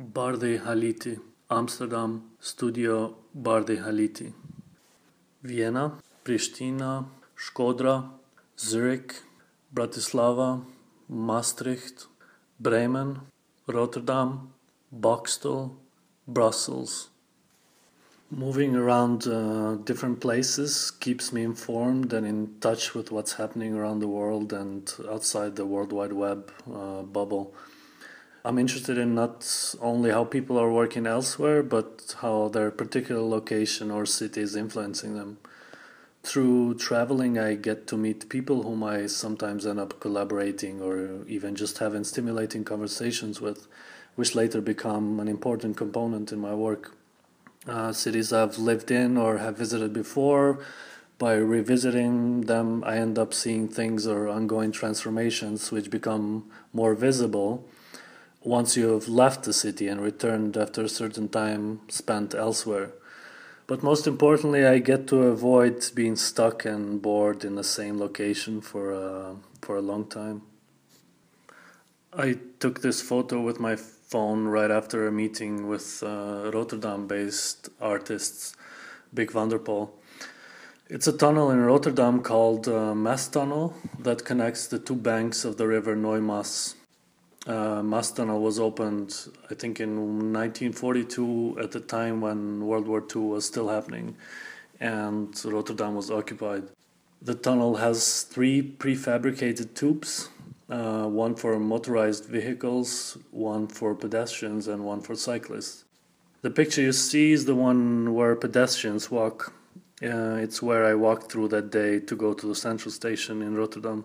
Bardhi Haliti, Amsterdam, Studio Bardhi Haliti. Vienna, Pristina, Shkodra, Zurich, Bratislava, Maastricht, Bremen, Rotterdam, Boxtel, Brussels. Moving around uh, different places keeps me informed and in touch with what's happening around the world and outside the World Wide Web uh, bubble. I'm interested in not only how people are working elsewhere, but how their particular location or city is influencing them. Through traveling, I get to meet people whom I sometimes end up collaborating or even just having stimulating conversations with, which later become an important component in my work uh, cities I've lived in or have visited before. By revisiting them, I end up seeing things or ongoing transformations which become more visible once you have left the city and returned after a certain time spent elsewhere. But most importantly, I get to avoid being stuck and bored in the same location for a, for a long time. I took this photo with my phone right after a meeting with uh, Rotterdam based artists, Bik Van der Pol. It's a tunnel in Rotterdam called uh, Tunnel that connects the two banks of the river Nieuwe Maas. Uh, Tunnel was opened, I think, in 1942 at the time when World War II was still happening and Rotterdam was occupied. The tunnel has three prefabricated tubes uh, one for motorized vehicles, one for pedestrians, and one for cyclists. The picture you see is the one where pedestrians walk. Uh, it's where I walked through that day to go to the central station in Rotterdam.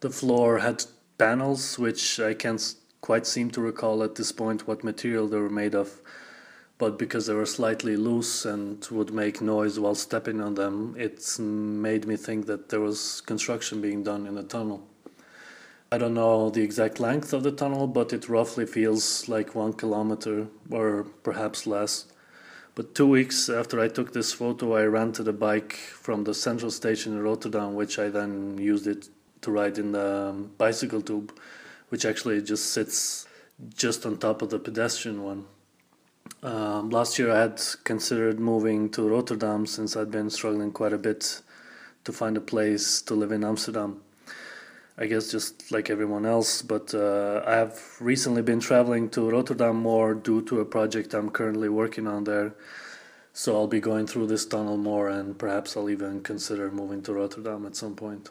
The floor had panels, which I can't quite seem to recall at this point what material they were made of, but because they were slightly loose and would make noise while stepping on them, it made me think that there was construction being done in the tunnel. I don't know the exact length of the tunnel, but it roughly feels like one kilometer or perhaps less. But two weeks after I took this photo, I rented a bike from the central station in Rotterdam, which I then used it to ride in the um, bicycle tube, which actually just sits just on top of the pedestrian one. Um, last year, I had considered moving to Rotterdam since I'd been struggling quite a bit to find a place to live in Amsterdam. I guess just like everyone else. But uh, I have recently been traveling to Rotterdam more due to a project I'm currently working on there. So I'll be going through this tunnel more, and perhaps I'll even consider moving to Rotterdam at some point.